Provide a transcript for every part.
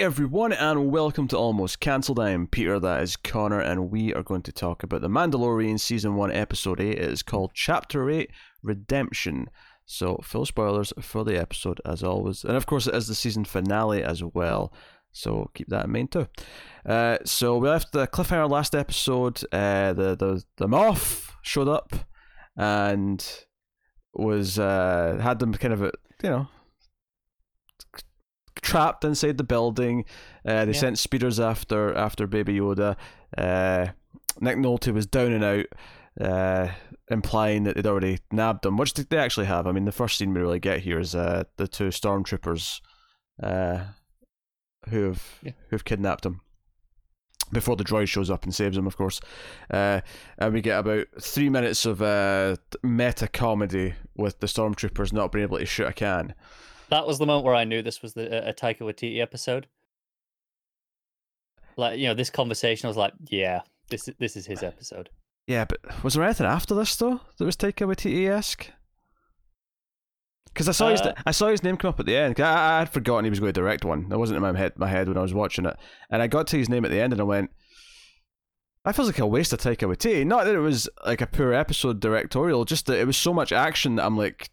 everyone, and welcome to Almost Cancelled. I am Peter, that is Connor, and we are going to talk about The Mandalorian Season 1, Episode 8. It is called Chapter 8 Redemption. So, full spoilers for the episode, as always. And of course, it is the season finale as well. So, keep that in mind too. Uh, so, we left the cliffhanger last episode. Uh, the, the, the Moff showed up and was uh, had them kind of, you know, trapped inside the building. Uh, they Yeah. sent speeders after after Baby Yoda. Uh, Nick Nolte was down and out, uh, implying that they'd already nabbed him, which they actually have. I mean, the first scene we really get here is uh, the two stormtroopers uh, who've Yeah. who've kidnapped him. Before the droid shows up and saves him, of course, uh, and we get about three minutes of uh, meta comedy with the stormtroopers not being able to shoot a can. That was the moment where I knew this was the a Taika Waititi episode. Like you know, this conversation, I was like, yeah, this is this is his episode. Yeah, but was there anything after this though that was Taika Waititi esque? Because I saw his Uh, I saw his name come up at the end. I, I had forgotten he was going to direct one. That wasn't in my head my head when I was watching it, and I got to his name at the end and I went, I feels like a waste of Taika Waititi." Not that it was like a poor episode directorial, just that it was so much action that I'm like,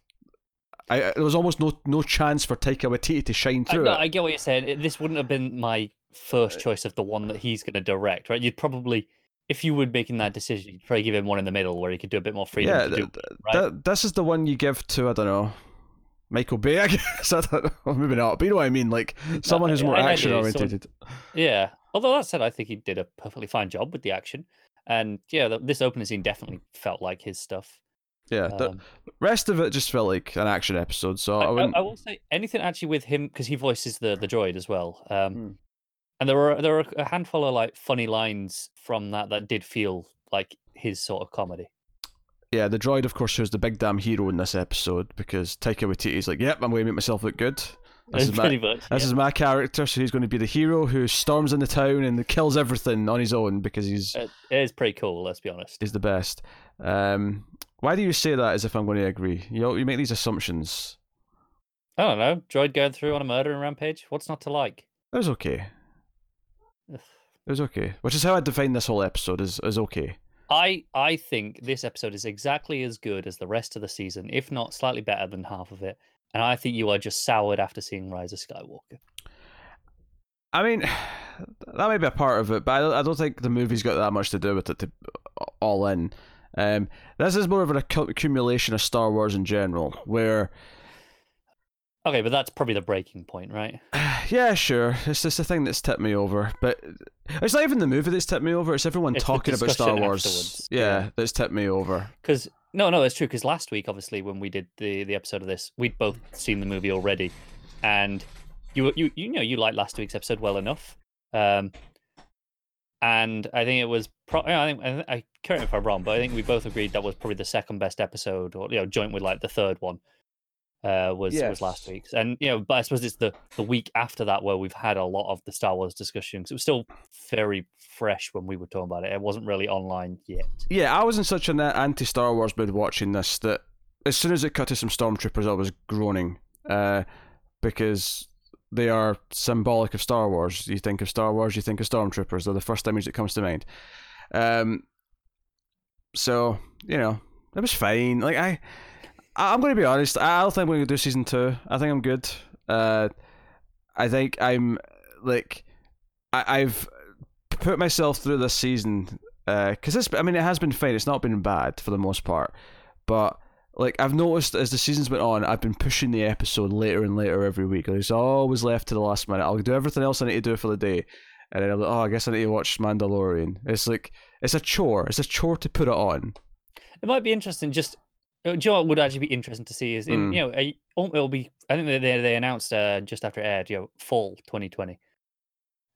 I I- there was almost no no chance for Taika Waititi to shine I, through no, it. I get what you're saying. This wouldn't have been my first uh, choice of the one that he's going to direct, right? You'd probably, if you were making that decision, you'd probably give him one in the middle where he could do a bit more freedom yeah, to th- do. th- right? th- this is the one you give to I don't know. Michael Bay, I guess. I don't know. Maybe not. But you know what I mean? Like someone who's more action oriented. Yeah. Although that said, I think he did a perfectly fine job with the action, and yeah, th- this opening scene definitely felt like his stuff. Yeah. The Um, rest of it just felt like an action episode. So I, I, I, wouldn't. I will say anything actually with him because he voices the the droid as well. Um, Hmm. and there were there were a handful of like funny lines from that that did feel like his sort of comedy. yeah, the droid, of course, who's the big damn hero in this episode because Taika Waititi's like, "Yep, I'm going to make myself look good. This is my much. this yeah. is my character. So he's going to be the hero who storms in the town and kills everything on his own because he's It- it is pretty cool. Let's be honest. he's the best." Um, why do you say that as if I'm going to agree? You know, you make these assumptions. I don't know. Droid going through on a murdering rampage. What's not to like? It was okay. Ugh. It was okay, which is how I define this whole episode. Is is okay. I I think this episode is exactly as good as the rest of the season, if not slightly better than half of it. And I think you are just soured after seeing Rise of Skywalker. I mean, that may be a part of it, but I don't, I don't think the movie's got that much to do with it. To all in, um, this is more of an accumulation of Star Wars in general. Where, Okay, but that's probably the breaking point, right? yeah, sure, it's just a thing that's tipped me over, but it's not even the movie that's tipped me over. It's everyone It's talking about Star Wars. afterwards, Yeah, yeah. that's tipped me over. Because no, no, it's true. Because last week, obviously, when we did the the episode of this, we'd both seen the movie already, and you you you know you liked last week's episode well enough. Um, and I think it was. Pro- I think I, I correct me if I'm wrong, but I think we both agreed that was probably the second best episode, or you know, joint with like the third one. Uh, was was last Yes. week's, and you know, but I suppose it's the the week after that where we've had a lot of the Star Wars discussion 'cause it was still very fresh when we were talking about it. It wasn't really online yet. Yeah, I was in such an anti Star Wars mood watching this that as soon as it cut to some stormtroopers, I was groaning uh, because they are symbolic of Star Wars. You think of Star Wars, you think of stormtroopers. They're the first image that comes to mind. Um, so you know, it was fine. Like I, I'm going to be honest. I don't think I'm going to do season two. I think I'm good. Uh, I think I'm like I, I've put myself through this season because this I mean it has been fine. It's not been bad for the most part, but like I've noticed as the seasons went on, I've been pushing the episode later and later every week. It's always left to the last minute. I'll do everything else I need to do for the day, and then I'm like, oh, I guess I need to watch Mandalorian. It's like it's a chore. It's a chore to put it on. It might be interesting. Just uh, do you know what would actually be interesting to see is in Mm. you know oh, it'll be. I think they they, they announced uh, just after it aired, you know, fall 2020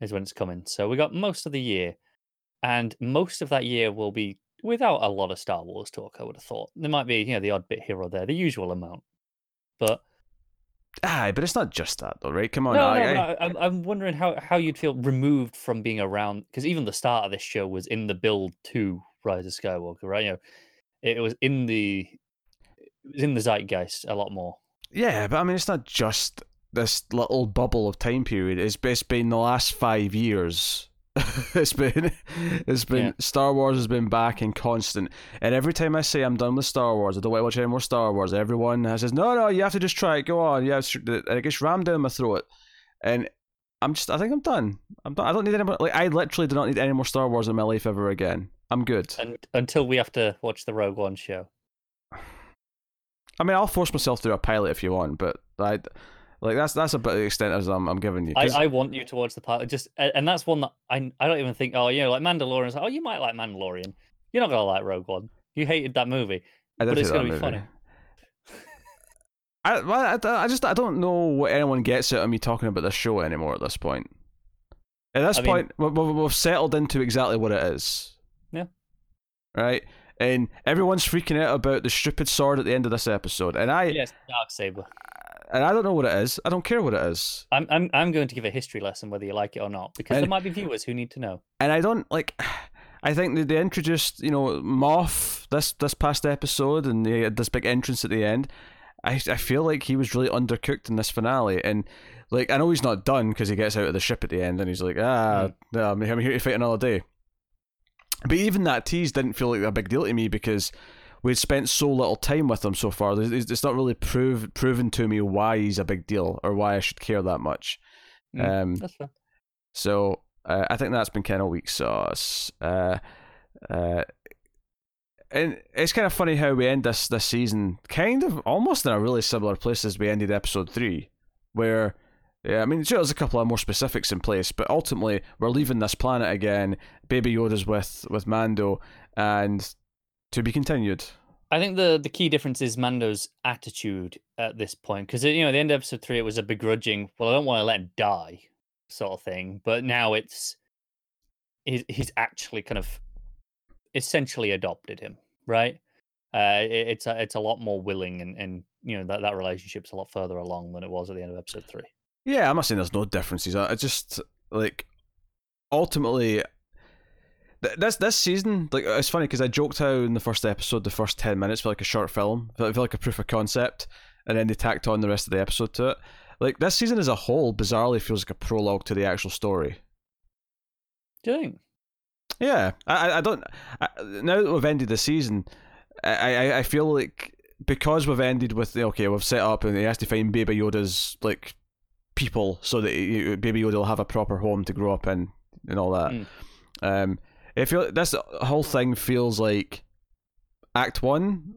is when it's coming. So we got most of the year, and most of that year will be without a lot of Star Wars talk. I would have thought there might be you know the odd bit here or there, the usual amount, but Aye, but it's not just that though, right? Come on, no, I- no, no, I'm I'm wondering how how you'd feel removed from being around because even the start of this show was in the build to Rise of Skywalker, right? You know, it was in the it was in the zeitgeist a lot more. Yeah, but I mean, it's not just this little bubble of time period. It's, it's been the last five years. it's been it's been Yeah. Star Wars has been back and constant. And every time I say I'm done with Star Wars, I don't want to watch any more Star Wars. Everyone says no, no, you have to just try it. Go on, yeah, it gets rammed down my throat. And I'm just, I think I'm done. I'm done. I don't need any more. Like I literally do not need any more Star Wars in my life ever again. I'm good. And until we have to watch the Rogue One show. I mean, I'll force myself through a pilot if you want, but I, like that's that's about the extent as I'm, I'm giving you. I, I want you towards the part Just and that's one that I I don't even think. Oh, you know, like Mandalorian. Oh, you might like Mandalorian. You're not gonna like Rogue One. You hated that movie. But it's gonna be movie. funny. I, well, I, I just I don't know what anyone gets out of me talking about this show anymore at this point. At this I mean- point, we- we- we've settled into exactly what it is. Yeah. Right, and everyone's freaking out about the stupid sword at the end of this episode, and I Yes, Dark Saber. And I don't know what it is. I don't care what it is, I'm I'm I'm going to give a history lesson whether you like it or not because And- there might be viewers who need to know. and I don't like. I think they, they introduced you know Moff this this past episode, and they had this big entrance at the end. I I feel like he was really undercooked in this finale, and like I know he's not done because he gets out of the ship at the end, and he's like, ah, I'm I'm here to fight another day. But even that tease didn't feel like a big deal to me because we'd spent so little time with him so far. It's it's not really prove, proven to me why he's a big deal or why I should care that much. Mm, Um, That's fair. so uh, I think that's been kind of weak sauce. Uh, uh, and it's kind of funny how we end this this season, kind of almost in a really similar place as we ended episode three, where yeah, I mean, sure, there's a couple of more specifics in place, but ultimately we're leaving this planet again. Baby Yoda's with with Mando, and to be continued. I think the the key difference is Mando's attitude at this point because you know at the end of episode three it was a begrudging. Well, I don't want to let him die, sort of thing. But now it's he's he's actually kind of essentially adopted him, right? Uh, it, it's a, it's a lot more willing and and you know that that relationship's a lot further along than it was at the end of episode three. Yeah, I'm not saying there's no differences. I I just like ultimately this this season. Like it's funny because I joked how in the first episode, the first ten minutes felt like a short film, felt, felt like a proof of concept, and then they tacked on the rest of the episode to it. Like this season as a whole, bizarrely feels like a prologue to the actual story. Do you think? Yeah, I I- I don't. I, now that we've ended the season, I, I I feel like because we've ended with okay, we've set up and he has to find Baby Yoda's like people so that he, Baby Yoda will have a proper home to grow up in and all that. Mm. Um, I feel this whole thing feels like Act One,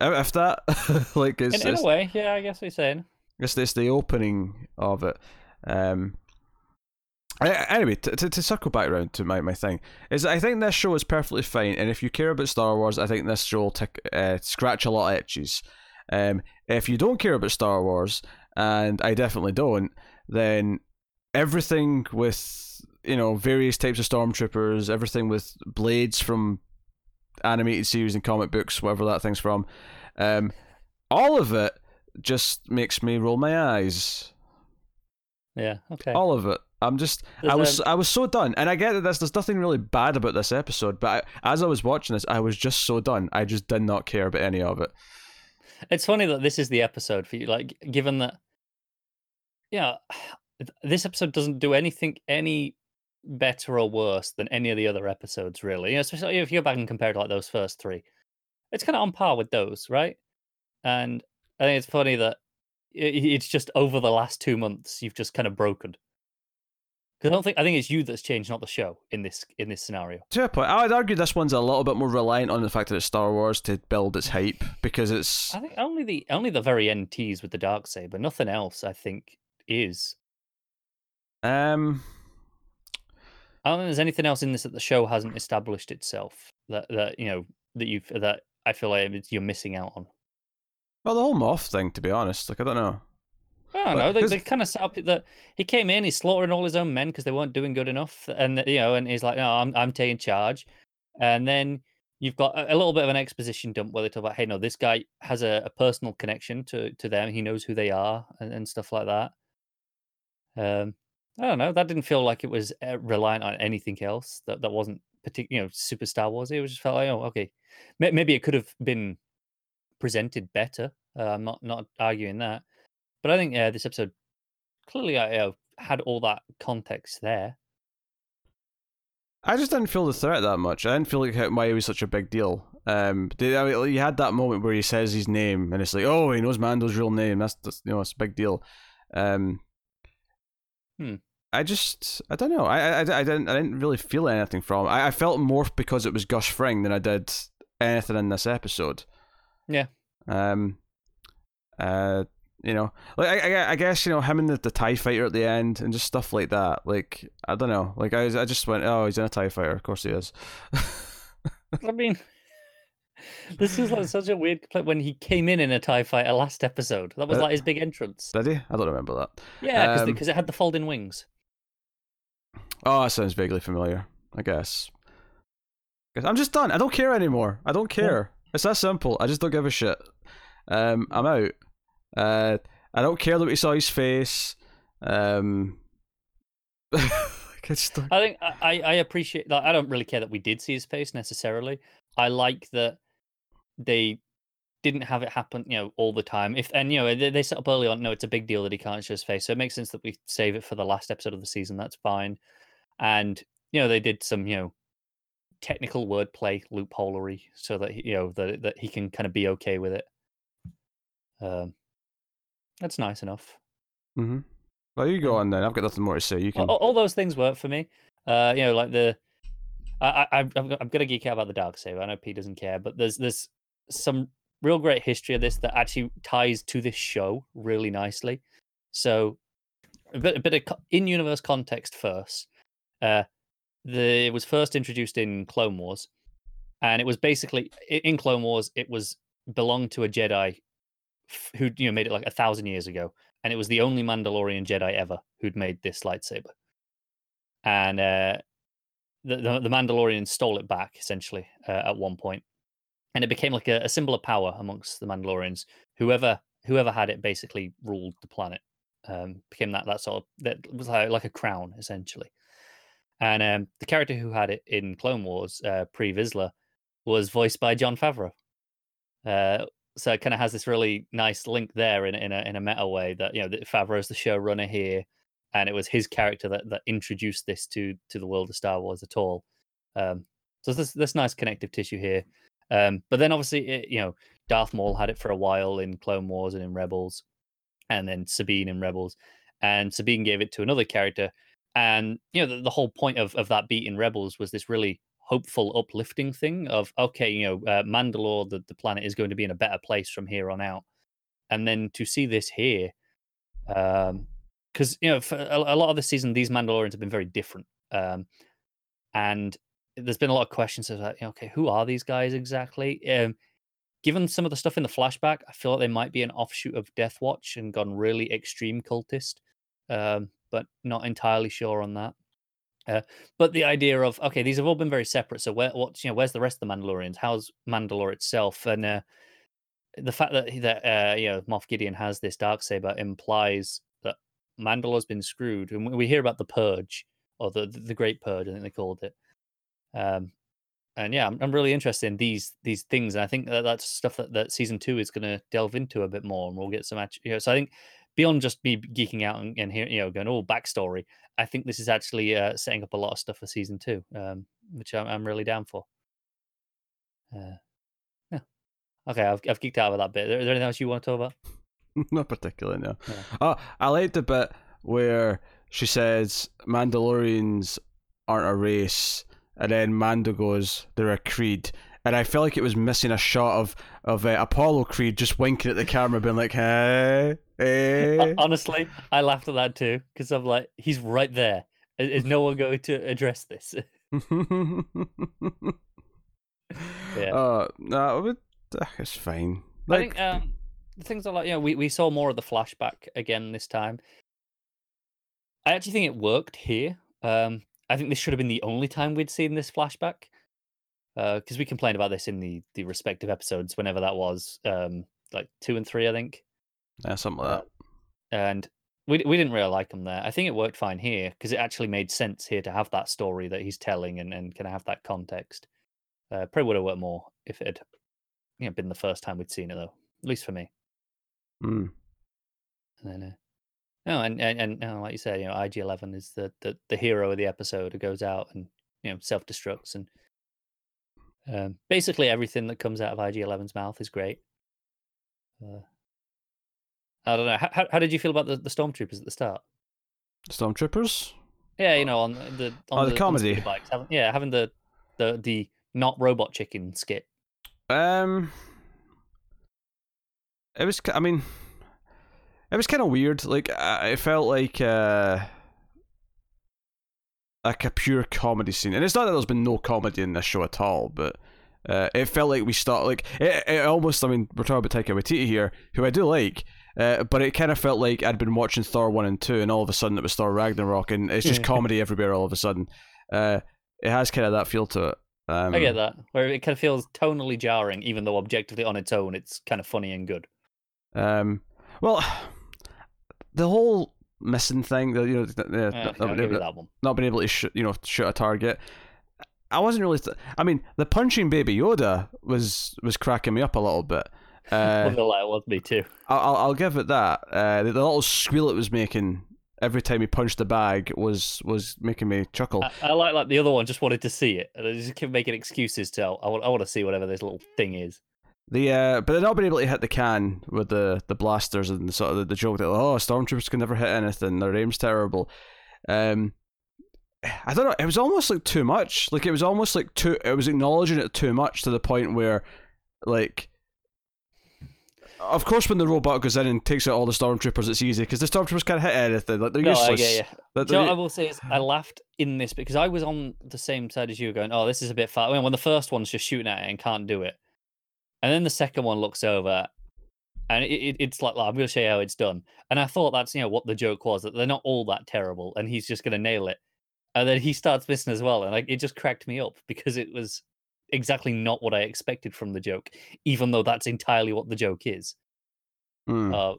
if that like it's In, in it's, a way, yeah, I guess you're saying. it's, it's the opening of it. Um, anyway, to, to, to circle back around to my, my thing is I think this show is perfectly fine, and if you care about Star Wars, I think this show will tick, uh, scratch a lot of itches. Um, if you don't care about Star Wars, and I definitely don't, then everything with you know various types of stormtroopers, everything with blades from animated series and comic books, whatever that thing's from, um, all of it just makes me roll my eyes. Yeah. Okay. All of it. I'm just I was um, I was so done, and I get that there's there's nothing really bad about this episode, but I, as I was watching this, I was just so done. I just did not care about any of it. It's funny that this is the episode for you. Like, given that, yeah, this episode doesn't do anything any better or worse than any of the other episodes, really. You know, especially if you go back and compare to like those first three, it's kind of on par with those, right? And I think it's funny that it's just over the last two months you've just kind of broken. Because I don't think I think it's you that's changed, not the show in this in this scenario. To a point, I would argue this one's a little bit more reliant on the fact that it's Star Wars to build its hype because it's I think only the only the very end tease with the dark saber, nothing else. I think is. um I don't think there's anything else in this that the show hasn't established itself that that you know that you've that I feel like you're missing out on. well the whole Moff thing. To be honest, like I don't know. I don't know. They, they kind of set up that he came in, he's slaughtering all his own men because they weren't doing good enough, and you know, and he's like, "No, I'm I'm taking charge," and then you've got a, a little bit of an exposition dump where they talk about, "Hey, no, this guy has a, a personal connection to to them. He knows who they are and, and stuff like that." Um, I don't know. That didn't feel like it was uh, reliant on anything else. That that wasn't particular, you know, super Star Wars. It was just felt like, oh, okay, maybe it could have been presented better. Uh, I'm not not arguing that, but I think yeah, this episode clearly I uh, had all that context there. I just didn't feel the threat that much. I didn't feel like it was such a big deal. Um, the- I mean, you had that moment where he says his name, and it's like, oh, he knows Mando's real name. That's, that's you know, it's a big deal. Um, Hmm. I just, I don't know. I, I, I didn't, I didn't really feel anything from. I, I felt more because it was Gus Fring than I did anything in this episode. Yeah. Um. Uh. You know, like I, I, I guess you know him and the, the Tie Fighter at the end, and just stuff like that. Like I don't know. Like I, I just went, oh, he's in a Tie Fighter. Of course he is. I mean, this is like such a weird complaint when he came in in a Tie Fighter last episode. That was Uh, like his big entrance. Did he? I don't remember that. Yeah, um, because it had the folding wings. Oh, that sounds vaguely familiar. I guess. Guess- I'm just done. I don't care anymore. I don't care. It's that simple. I just don't give a shit. Um, I'm out. Uh, I don't care that we saw his face. Um, I don't- I think I, I I appreciate that. I don't really care that we did see his face necessarily. I like that they didn't have it happen, you know, all the time. If and you know they, they set up early on, no, it's a big deal that he can't show his face, so it makes sense that we save it for the last episode of the season. That's fine. And you know they did some you know technical wordplay loopholery so that you know that that he can kind of be okay with it. Um, that's nice enough. Mm-hmm. Well, you go on then. I've got nothing more to say. You can. all, all those things work for me. Uh, you know, like the I, I I'm I'm gonna geek out about the dark saber. I know Pete doesn't care, but there's there's some real great history of this that actually ties to this show really nicely. So a bit a bit of in-universe context first. Uh, the it was first introduced in Clone Wars, and it was basically in Clone Wars it was belonged to a Jedi who you know made it like a thousand years ago, and it was the only Mandalorian Jedi ever who'd made this lightsaber. And uh, the, the the Mandalorian stole it back essentially uh, at one point, and it became like a, a symbol of power amongst the Mandalorians. Whoever whoever had it basically ruled the planet. Um, became that that sort of that was like, like a crown essentially. And um, the character who had it in Clone Wars, uh, Pre Vizsla, was voiced by Jon Favreau. Uh, so it kind of has this really nice link there in in a in a meta way that you know that Favreau's the showrunner here, and it was his character that that introduced this to to the world of Star Wars at all. Um, so there's this nice connective tissue here. Um, but then obviously, it, you know, Darth Maul had it for a while in Clone Wars and in Rebels, and then Sabine in Rebels, and Sabine gave it to another character. And you know, the, the whole point of of that beat in Rebels was this really hopeful, uplifting thing of okay, you know, uh, Mandalore, the, the planet is going to be in a better place from here on out. And then to see this here, um, because you know, for a, a lot of the season, these Mandalorians have been very different, um, and there's been a lot of questions of like, okay, who are these guys exactly? Um, given some of the stuff in the flashback, I feel like they might be an offshoot of Death Watch and gone really extreme cultist, um, but not entirely sure on that. Uh, but the idea of okay, these have all been very separate. So where, what's you know, where's the rest of the Mandalorians? How's Mandalore itself? And uh, the fact that that uh, you know Moff Gideon has this dark saber implies that Mandalore's been screwed. And we hear about the purge or the the Great Purge, I think they called it. Um, and yeah, I'm, I'm really interested in these these things, and I think that that's stuff that, that season two is going to delve into a bit more, and we'll get some actually. You know, so I think beyond just me geeking out and, and hearing, you know, going, oh, backstory. I think this is actually uh, setting up a lot of stuff for season two, um, which I'm, I'm really down for. Uh, yeah. Okay, I've, I've geeked out about that bit. Is there anything else you want to talk about? Not particularly, no. Yeah. Oh, I liked the bit where she says Mandalorians aren't a race, and then Mando goes, "They're a creed." And I felt like it was missing a shot of of uh, Apollo Creed just winking at the camera, being like, "Hey, hey." Honestly, I laughed at that too because I'm like, he's right there. Is, no one going to address this? Yeah. Uh, no, uh, it's fine. I think um, the things are like, you know, we, we saw more of the flashback again this time. I actually think it worked here. Um, I think this should have been the only time we'd seen this flashback. Because we complained about this in the, the respective episodes, whenever that was, um, like two and three, I think. yeah, something like that. and we we didn't really like him there. I think it worked fine here because it actually made sense here to have that story that he's telling and and kind of have that context. Uh, probably would have worked more if it had you know been the first time we'd seen it though, at least for me. Mm. And then uh, No, and and, and uh, like you said, you know, IG Eleven is the, the the hero of the episode who goes out and you know self destructs and um, basically everything that comes out of IG 11's mouth is great. Uh, I don't know. How, how did you feel about the, the stormtroopers at the start? Stormtroopers. Yeah, you know, on the on Oh, the on comedy. scooter bikes, having, yeah, having the the the not robot chicken skit. Um, it was. I mean, it was kind of weird. Like I- it felt like uh, like a pure comedy scene, and it's not that there's been no comedy in this show at all, but. Uh, it felt like we start like it, it almost. I mean, we're talking about Taika Waititi here, who I do like, uh, but it kind of felt like I'd been watching Thor one and two, and all of a sudden it was Thor Ragnarok, and it's just comedy everywhere. All of a sudden, uh, it has kind of that feel to it. Um, I get that, where it kind of feels tonally jarring, even though objectively on its own, it's kind of funny and good. Um, well, the whole missing thing, the you know, the, the, Yeah, not, okay, I'll give you not, that one. not being able to sh- you know shoot a target. I wasn't really. Th- I mean, the punching Baby Yoda was was cracking me up a little bit. Uh, Well, that was me too. I'll, I'll I'll give it that. Uh, the, the little squeal it was making every time he punched the bag was was making me chuckle. I, I like like the other one. Just wanted to see it, and I just kept making excuses to. I want, I want to see whatever this little thing is. The uh, but they're not been able to hit the can with the, the blasters and sort of the, the joke that oh stormtroopers can never hit anything their aim's terrible. Um, I don't know. It was almost like too much. Like it was almost like too. It was acknowledging it too much to the point where, like, of course, when the robot goes in and takes out all the stormtroopers, it's easy because the stormtroopers can't hit anything. Like they're No, I useless. get you. They're- Do you know they're- what I will say is I laughed in this because I was on the same side as you, going, "Oh, this is a bit far." When the first one's just shooting at it and can't do it, and then the second one looks over, and it, it, it's like, "I'm going to show you how it's done." And I thought that's you know what the joke was that they're not all that terrible, and he's just going to nail it. And then he starts missing as well, and like it just cracked me up because it was exactly not what I expected from the joke, even though that's entirely what the joke is. Uh,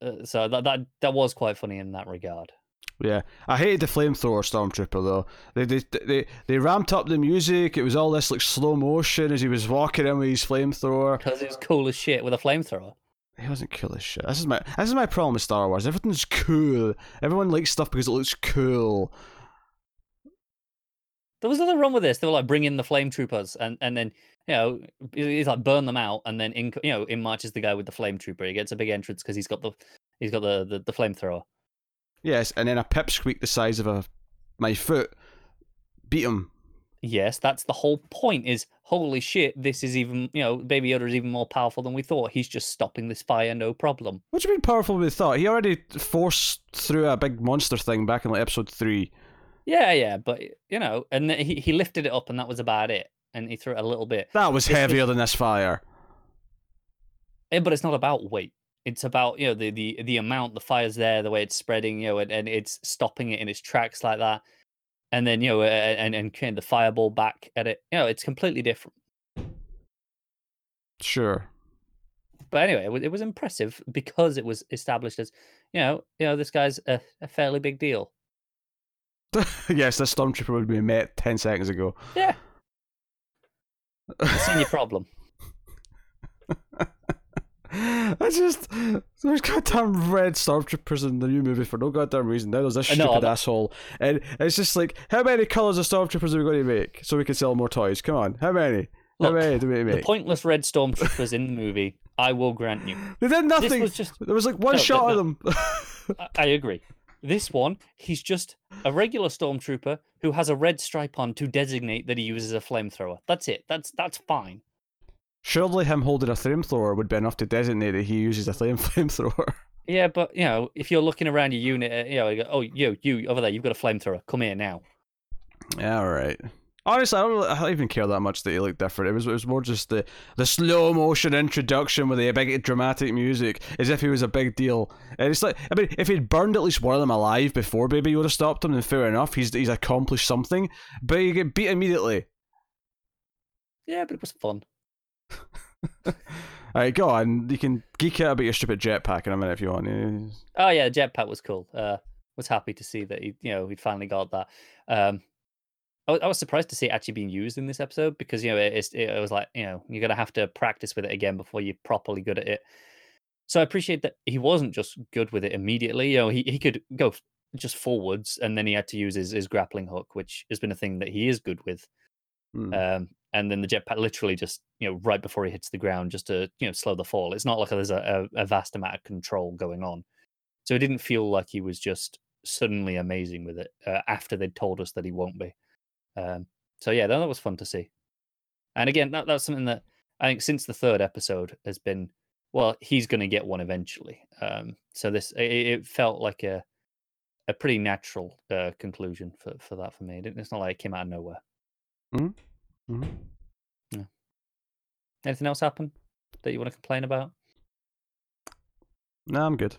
uh, so that that that was quite funny in that regard. Yeah, I hated the flamethrower stormtrooper though. They, they they they ramped up the music. It was all this like slow motion as he was walking in with his flamethrower. Because it was cool as shit with a flamethrower. He wasn't cool as shit. This is my this is my problem with Star Wars. Everything's cool. Everyone likes stuff because it looks cool. There was nothing wrong with this. They were like, bring in the flame troopers, and and then you know he's like burn them out, and then in you know in marches the guy with the flame trooper. He gets a big entrance because he's got the he's got the the, the flamethrower. Yes, and then a pipsqueak the size of a my foot beat him. Yes, that's the whole point. Is holy shit, this is even you know Baby Yoda is even more powerful than we thought. He's just stopping this fire, no problem. What do you mean powerful than we thought? He already forced through a big monster thing back in like episode three. Yeah, yeah, but you know, and he he lifted it up, and that was about it. And he threw it a little bit. That was heavier than this fire. Eh, but it's not about weight. It's about you know the the the amount the fire's there, the way it's spreading, you know, and, and it's stopping it in its tracks like that, and then you know, and and of the fireball back at it. You know, it's completely different. Sure. But anyway, it was, it was impressive because it was established as, you know, you know, this guy's a, a fairly big deal. yes, this stormtrooper would be met ten seconds ago. Yeah, seen your problem. I just there's goddamn red stormtroopers in the new movie for no goddamn reason. Now there's this I know, stupid asshole, and it's just like, how many colors of stormtroopers are we going to make so we can sell more toys? Come on, how many? How Look, many do we The make? pointless red stormtroopers in the movie, I will grant you. They did nothing. was just There was like one No, shot no, of them. I- I agree. This one, he's just a regular stormtrooper who has a red stripe on to designate that he uses a flamethrower. That's it. That's that's fine. Surely him holding a flamethrower would be enough to designate that he uses a flame flamethrower. Yeah, but you know, if you're looking around your unit, uh, you know, you go, oh, you, you over there, you've got a flamethrower. Come here now. Yeah, all right. Honestly, I don't, really- I don't even care that much that he looked different. It was it was more just the the slow motion introduction with the big dramatic music, as if he was a big deal. And it's like, I mean, if he'd burned at least one of them alive before Baby Yoda stopped him, then fair enough. He's he's accomplished something. But he get beat immediately. Yeah, but it was fun. All right, go on. You can geek out about your stupid jetpack in a minute if you want. Oh yeah, the jetpack was cool. Uh, was happy to see that he, you know, he'd finally got that. Um, I, wa- I was surprised to see it actually being used in this episode because you know it, it's, it was like you know you're gonna have to practice with it again before you're properly good at it. So I appreciate that he wasn't just good with it immediately. You know, he, he could go f- just forwards and then he had to use his, his grappling hook, which has been a thing that he is good with. Hmm. Um, and then the jetpack literally just, you know, right before he hits the ground, just to, you know, slow the fall. It's not like there's a, a, vast amount of control going on. So it didn't feel like he was just suddenly amazing with it uh, after they'd told us that he won't be. Um, so yeah, that, that was fun to see. And again, that, that's something that I think since the third episode has been, well, he's going to get one eventually. Um, so this, it, it felt like a, a pretty natural uh, conclusion for, for that for me. It's not like it came out of nowhere. Mhm. Yeah. Anything else happen that you want to complain about? No, I'm good.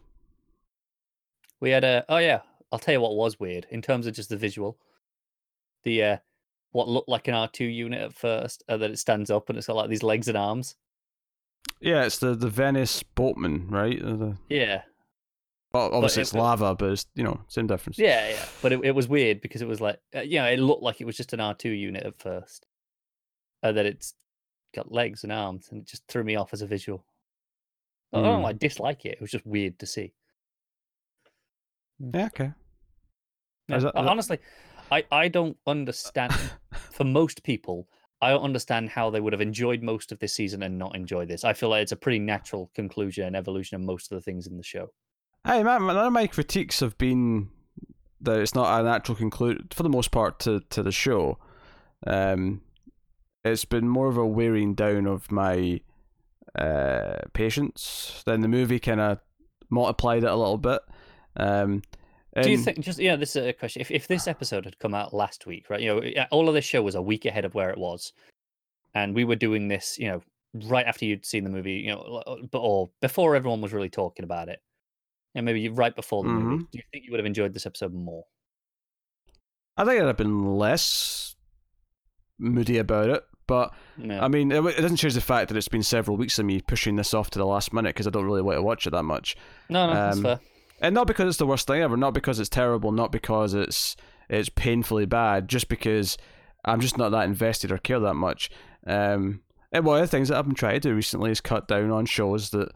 We had a oh yeah, I'll tell you what was weird in terms of just the visual. The uh what looked like an R two unit at first, and then it stands up and it's got like these legs and arms. Yeah, it's the the Venice boatman, right? Uh, The, Yeah, well, obviously it- it's lava, but it's you know same difference. yeah, yeah. But it, it was weird because it was like uh, you know it looked like it was just an R two unit at first, and then it's got legs and arms, and it just threw me off as a visual. I don't Hmm. like dislike it. It was just weird to see. Yeah, okay. Is that- uh, that- honestly, I, I don't understand. for most people, I don't understand how they would have enjoyed most of this season and not enjoy this. I feel like it's a pretty natural conclusion and evolution of most of the things in the show. Hey, man, none of my critiques have been that it's not a natural conclude for the most part to, to the show. Um, it's been more of a wearing down of my uh, patience. Then the movie kind of multiplied it a little bit. Um, Do you think just yeah, this is a question. If if this episode had come out last week, right? You know, all of this show was a week ahead of where it was, and we were doing this, you know, right after you'd seen the movie, you know, or before everyone was really talking about it. Yeah, maybe right before the movie. Do you think you would have enjoyed this episode more? I think I'd have been less moody about it, but Yeah. I mean, it, it doesn't change the fact that it's been several weeks of me pushing this off to the last minute because I don't really want to watch it that much. no, no, that's um, fair. and not because it's the worst thing ever, not because it's terrible, not because it's it's painfully bad, just because I'm just not that invested or care that much. Um, and one of the things that I've been trying to do recently is cut down on shows that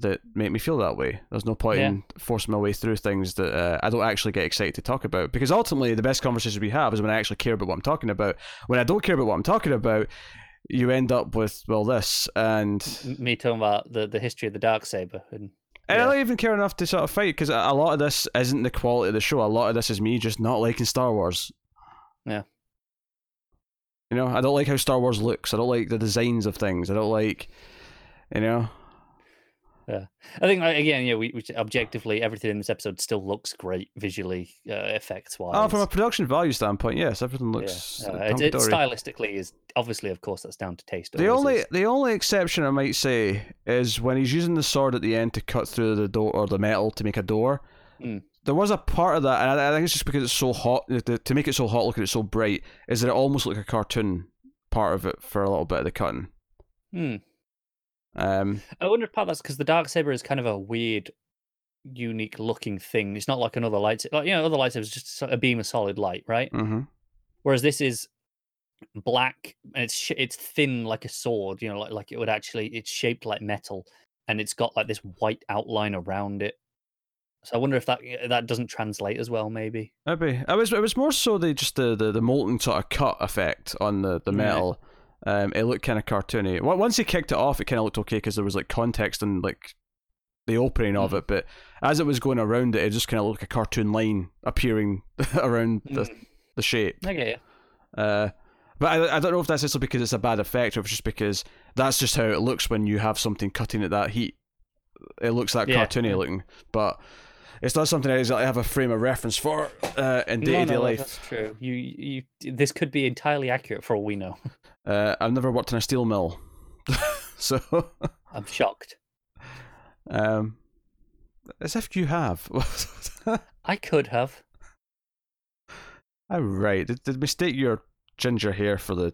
that make me feel that way. There's no point Yeah. in forcing my way through things that uh, I don't actually get excited to talk about because ultimately the best conversations we have is when I actually care about what I'm talking about. When I don't care about what I'm talking about, you end up with well this and Me talking about the, the history of the dark saber and I don't even care enough to sort of fight because a a lot of this isn't the quality of the show. A lot of this is me just not liking Star Wars. Yeah. You know, I don't like how Star Wars looks. I don't like the designs of things. I don't like, you know. I think again, yeah, we, we objectively everything in this episode still looks great visually, uh, effects wise. Oh, from a production value standpoint, yes, everything looks. yeah, uh, uh, it, it stylistically is obviously, of course, that's down to taste. The only is. the only exception I might say is when he's using the sword at the end to cut through the door or the metal to make a door. Mm. There was a part of that, and I, I think it's just because it's so hot to, to make it so hot, look at it so bright, is that it almost looked like a cartoon part of it for a little bit of the cutting. Hmm. Um, I wonder if part that's because the dark saber is kind of a weird, unique looking thing. It's not like another lightsaber. Like, you know, other lightsabers is just a beam of solid light, right? mhm. Whereas this is black and it's sh- it's thin like a sword. You know, like like it would actually it's shaped like metal and it's got like this white outline around it. So I wonder if that that doesn't translate as well. Maybe. Maybe it was it was more so the just the, the, the molten sort of cut effect on the the Yeah. Um, it looked kind of cartoony. Once he kicked it off, it kind of looked okay because there was like context and like the opening of Mhm. it. But as it was going around it, it just kind of looked like a cartoon line appearing around the Mm, the shape. You. Uh, but I, I don't know if that's just because it's a bad effect or if it's just because that's just how it looks when you have something cutting at that heat. It looks that Yeah, cartoony looking, but it's not something I have a frame of reference for uh, in day to No, day no, life. that's true. You you this could be entirely accurate for all we know. Uh, I've never worked in a steel mill, so I'm shocked. um, as if you have. I could have. oh, right. Did, did mistake your ginger hair for the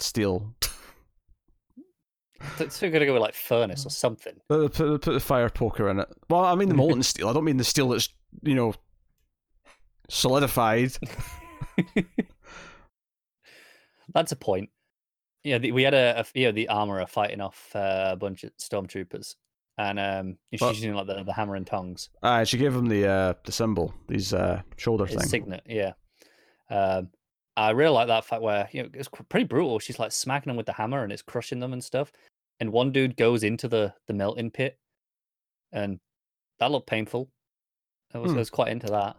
steel? So we're gonna go with like furnace or something. Put, put, put the fire poker in it. Well, I mean the molten steel. I don't mean the steel that's you know solidified. That's a point. Yeah, the, we had a, a you know the armorer fighting off uh, a bunch of stormtroopers, and um, she's Well- using like the, the hammer and tongs. Ah, she gave him the uh, the symbol, these uh, shoulder His thing. signet, yeah. Um, I really like that fact where you know it's pretty brutal. She's like smacking them with the hammer and it's crushing them and stuff. And one dude goes into the the melting pit, and that looked painful. I was, Hmm. I was quite into that.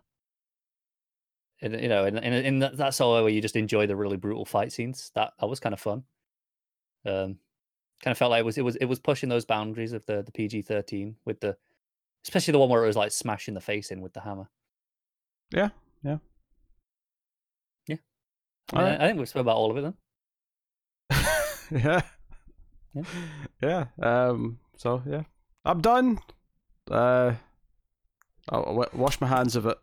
And, you know, in in, in that, that sort where you just enjoy the really brutal fight scenes. That that was kind of fun. Um, kind of felt like it was it was it was pushing those boundaries of the the PG thirteen with the, especially the one where it was like smashing the face in with the hammer. Yeah, yeah. Yeah. All Yeah, right. I think we've spoken about all of it then. yeah. Yeah. Yeah. Um. So yeah, I'm done. Uh, I'll I'll wash my hands of it.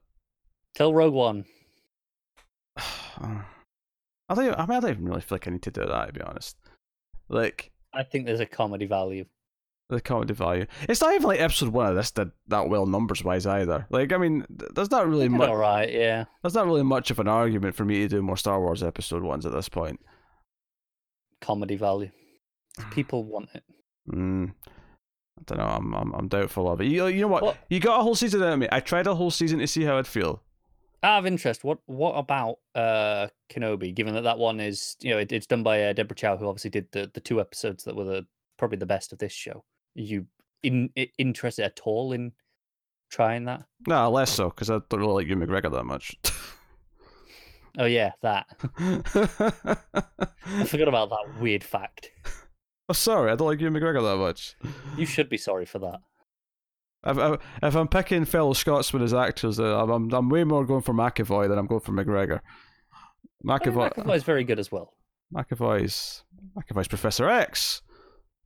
Tell Rogue One. I don't. Even, I mean, I don't even really feel like I need to do that. To be honest, like I think there's a comedy value. the comedy value. It's not even like episode one of this did that well numbers wise either. Like, I mean, th- there's not really much. All right, yeah. There's not really much of an argument for me to do more Star Wars episode ones at this point. Comedy value. People want it. Mm, I don't know. I'm I'm, I'm doubtful of it. You, you know what? What- You got a whole season out of me. I tried a whole season to see how I'd feel. Out of interest, what what about uh Kenobi? Given that that one is, you know, it, it's done by uh, Deborah Chow, who obviously did the, the two episodes that were the probably the best of this show. Are you in, i interested at all in trying that? No, less so because I don't really like Ewan McGregor that much. Oh yeah, that. I forgot about that weird fact. Oh, sorry, I don't like Ewan McGregor that much. You should be sorry for that. If, if, if I'm picking fellow Scotsmen as actors, uh, I'm, I'm I'm way more going for McAvoy than I'm going for McGregor. McAvoy, McAvoy is very good as well. McAvoy's McAvoy's Professor X,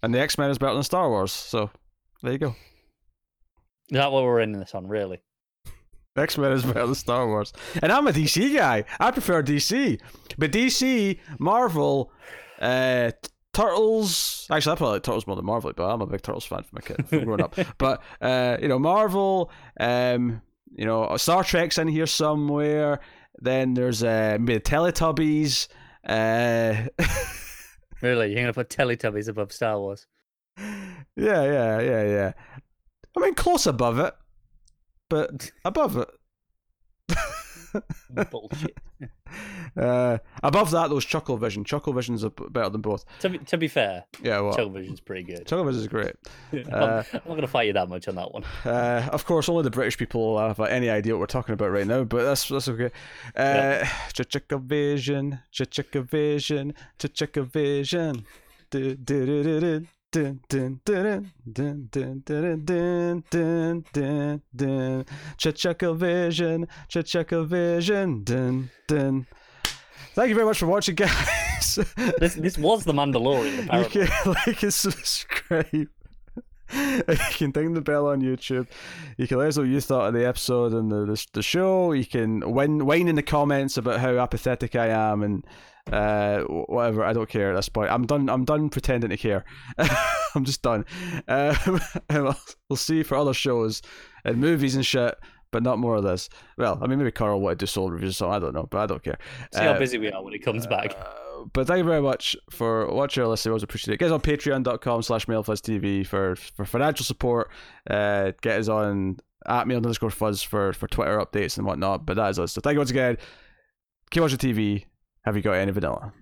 and the X Men is better than Star Wars. So there you go. Is that what we're in this on, really? X Men is better than Star Wars, and I'm a DC guy. I prefer DC, but DC, Marvel, uh, Turtles. Actually, I probably like Turtles more than Marvel, but I'm a big Turtles fan from a kid from growing up. But uh, you know, Marvel, um, you know, Star Trek's in here somewhere. Then there's uh, maybe the Teletubbies. Uh, Really, you're gonna put Teletubbies above Star Wars? yeah, yeah, yeah, yeah. I mean, close above it, but above it. Bullshit. Uh, above that, those Chucklevision. Chucklevision's a b- better than both. To be, to be fair, Yeah, well, Television's pretty good. Chucklevision is great. I'm, Uh, I'm not gonna fight you that much on that one. Uh, of course, only the British people have uh, any idea what we're talking about right now, but that's that's okay. Uh, Chucklevision, Chucklevision, Chucklevision. Du- du- du- du- du. Dun, dun, dun, dun, dun, dun, dun, dun, dun, dun. Chucklevision, Chucklevision, dun, dun. Thank you very much for watching, guys. This this was the Mandalorian, You can like and subscribe. you can ding the bell on YouTube. You can let us know what you thought of the episode and the the, the show. You can whine, whine in the comments about how apathetic I am and uh whatever. I don't care at this point. I'm done. I'm done pretending to care. I'm just done. Um, we'll, see for other shows and movies and shit. But not more of this. Well, I mean, maybe Carl wanted to do soul reviews, so I don't know, but I don't care. See how Uh, busy we are when he comes back. uh, but thank you very much for watching or listening. I always appreciate it. Get us on patreon.com slash mildfuzztv for, for financial support. Uh, get us on at mild underscore fuzz for, for Twitter updates and whatnot. But that is us. So thank you once again. Keep watching TV. Have you got any vanilla?